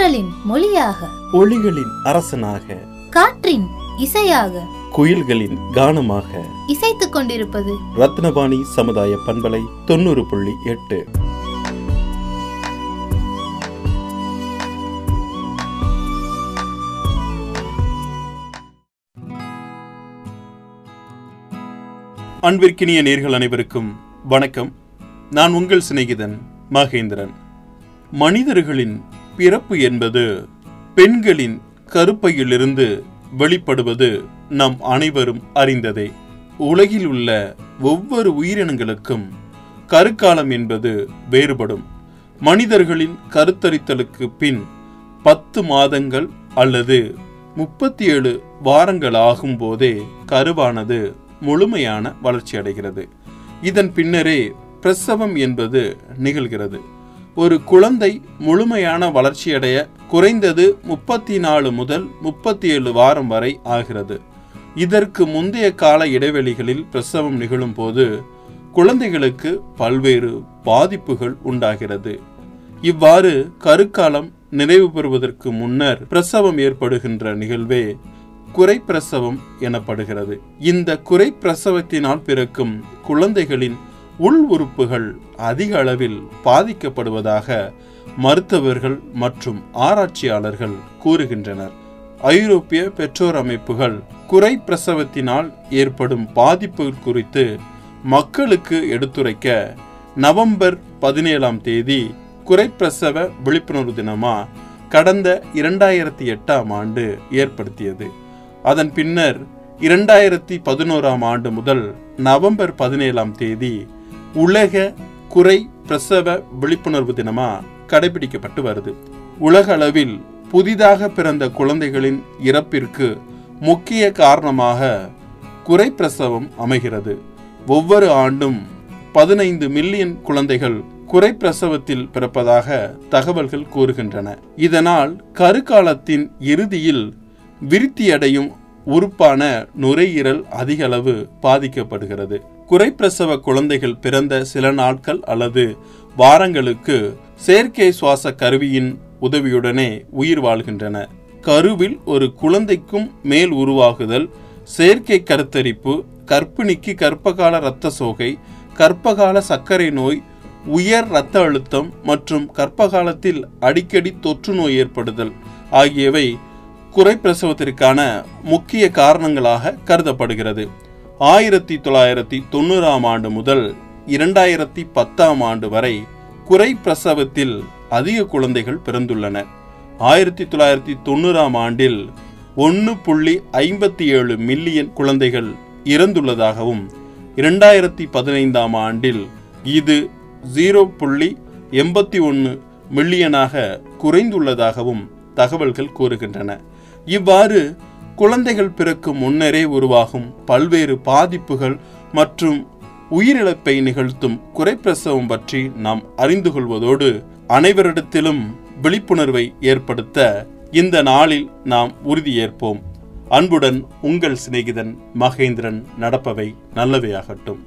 தென்றலின் மொழியாக. ஒளிகளின் அரசனாக. காற்றின் இசையாக. குயில்களின் கானமாக. இசைத்துக் கொண்டிருப்பது. ரத்னபாணி சமுதாய பண்பலை தொண்ணூறு புள்ளி எட்டு. அன்பிற்கினிய நேர்கள் அனைவருக்கும் வணக்கம். நான் உங்கள் சிநேகிதன் மகேந்திரன். மனிதர்களின் பிறப்பு என்பது பெண்களின் கருப்பையிலிருந்து வெளிப்படுவது நம் அனைவரும் அறிந்ததே. உலகில் உள்ள ஒவ்வொரு உயிரினங்களுக்கும் கருக்காலம் என்பது வேறுபடும். மனிதர்களின் கருத்தரித்தலுக்கு பின் பத்து மாதங்கள் அல்லது முப்பத்தி ஏழு வாரங்கள் ஆகும் போதே கருவானது முழுமையான வளர்ச்சி அடைகிறது இதன் பின்னரே பிரசவம் என்பது நிகழ்கிறது. ஒரு குழந்தை முழுமையான வளர்ச்சியடைய குறைந்தது முப்பத்தி நாலு முதல் முப்பத்தி ஏழு வாரம் வரை ஆகிறது. இதற்கு முந்தைய கால இடைவெளிகளில் பிரசவம் நிகழும் போது குழந்தைகளுக்கு பல்வேறு பாதிப்புகள் உண்டாகிறது. இவ்வாறு கருக்காலம் நிறைவு பெறுவதற்கு முன்னர் பிரசவம் ஏற்படுகின்ற நிகழ்வே குறை பிரசவம் எனப்படுகிறது. இந்த குறை பிரசவத்தினால் பிறக்கும் குழந்தைகளின் உள் உறுப்புகள் அதிக அளவில் பாதிக்கப்படுவதாக மருத்துவர்கள் மற்றும் ஆராய்ச்சியாளர்கள் கூறுகின்றனர். ஐரோப்பிய பெற்றோர் அமைப்புகள் குறை பிரசவத்தினால் ஏற்படும் பாதிப்புகள் குறித்து மக்களுக்கு எடுத்துரைக்க நவம்பர் பதினேழாம் தேதி குறைப்பிரசவ விழிப்புணர்வு தினமா கடந்த இரண்டாயிரத்தி எட்டாம் ஆண்டு ஏற்படுத்தியது. அதன் பின்னர் இரண்டாயிரத்தி பதினோராம் ஆண்டு முதல் நவம்பர் பதினேழாம் தேதி உலக குறை பிரசவ விழிப்புணர்வு தினமா கடைபிடிக்கப்பட்டு வருது. உலக அளவில் புதிதாக பிறந்த குழந்தைகளின் இறப்பிற்கு முக்கிய காரணமாக குறை பிரசவம் அமைகிறது. ஒவ்வொரு ஆண்டும் பதினைந்து மில்லியன் குழந்தைகள் குறை பிரசவத்தில் பிறப்பதாக தகவல்கள் கூறுகின்றன. இதனால் கருக்காலத்தின் இறுதியில் விருத்தியடையும் உறுப்பான நுரையீரல் அதிகளவு பாதிக்கப்படுகிறது. குறைப்பிரசவ குழந்தைகள் பிறந்த சில நாட்கள் அல்லது வாரங்களுக்கு செயற்கை சுவாச கருவியின் உதவியுடனே உயிர் வாழ்கின்றன. கருவில் ஒரு குழந்தைக்கும் மேல் உருவாகுதல் செயற்கை கருத்தரிப்பு கர்ப்பிணிக்கு கர்ப்பகால இரத்த சோகை கர்ப்பகால சர்க்கரை நோய் உயர் இரத்த அழுத்தம் மற்றும் கர்ப்பகாலத்தில் அடிக்கடி தொற்று நோய் ஏற்படுதல் ஆகியவை குறைப்பிரசவத்திற்கான முக்கிய காரணங்களாக கருதப்படுகிறது. ஆயிரத்தி தொள்ளாயிரத்தி தொண்ணூறாம் ஆண்டு முதல் இரண்டாயிரத்தி பத்தாம் ஆண்டு வரை குறை பிரசவத்தில் அதிக குழந்தைகள் பிறந்துள்ளன. ஆயிரத்தி தொள்ளாயிரத்தி தொண்ணூறாம் ஆண்டில் ஒன்று புள்ளி ஐம்பத்தி ஏழு மில்லியன் குழந்தைகள் இறந்துள்ளதாகவும் இரண்டாயிரத்தி பதினைந்தாம் ஆண்டில் இது ஜீரோ புள்ளி எண்பத்தி ஒன்று மில்லியனாக குறைந்துள்ளதாகவும் தகவல்கள் கூறுகின்றன. இவ்வாறு குழந்தைகள் பிறக்கும் முன்னரே உருவாகும் பல்வேறு பாதிப்புகள் மற்றும் உயிரிழப்பை நிகழ்த்தும் குறைப்பிரசவம் பற்றி நாம் அறிந்து கொள்வதோடு அனைவரிடத்திலும் விழிப்புணர்வை ஏற்படுத்த இந்த நாளில் நாம் உறுதியேற்போம். அன்புடன் உங்கள் சிநேகிதன் மகேந்திரன் நடப்பவை நல்லவையாகட்டும்.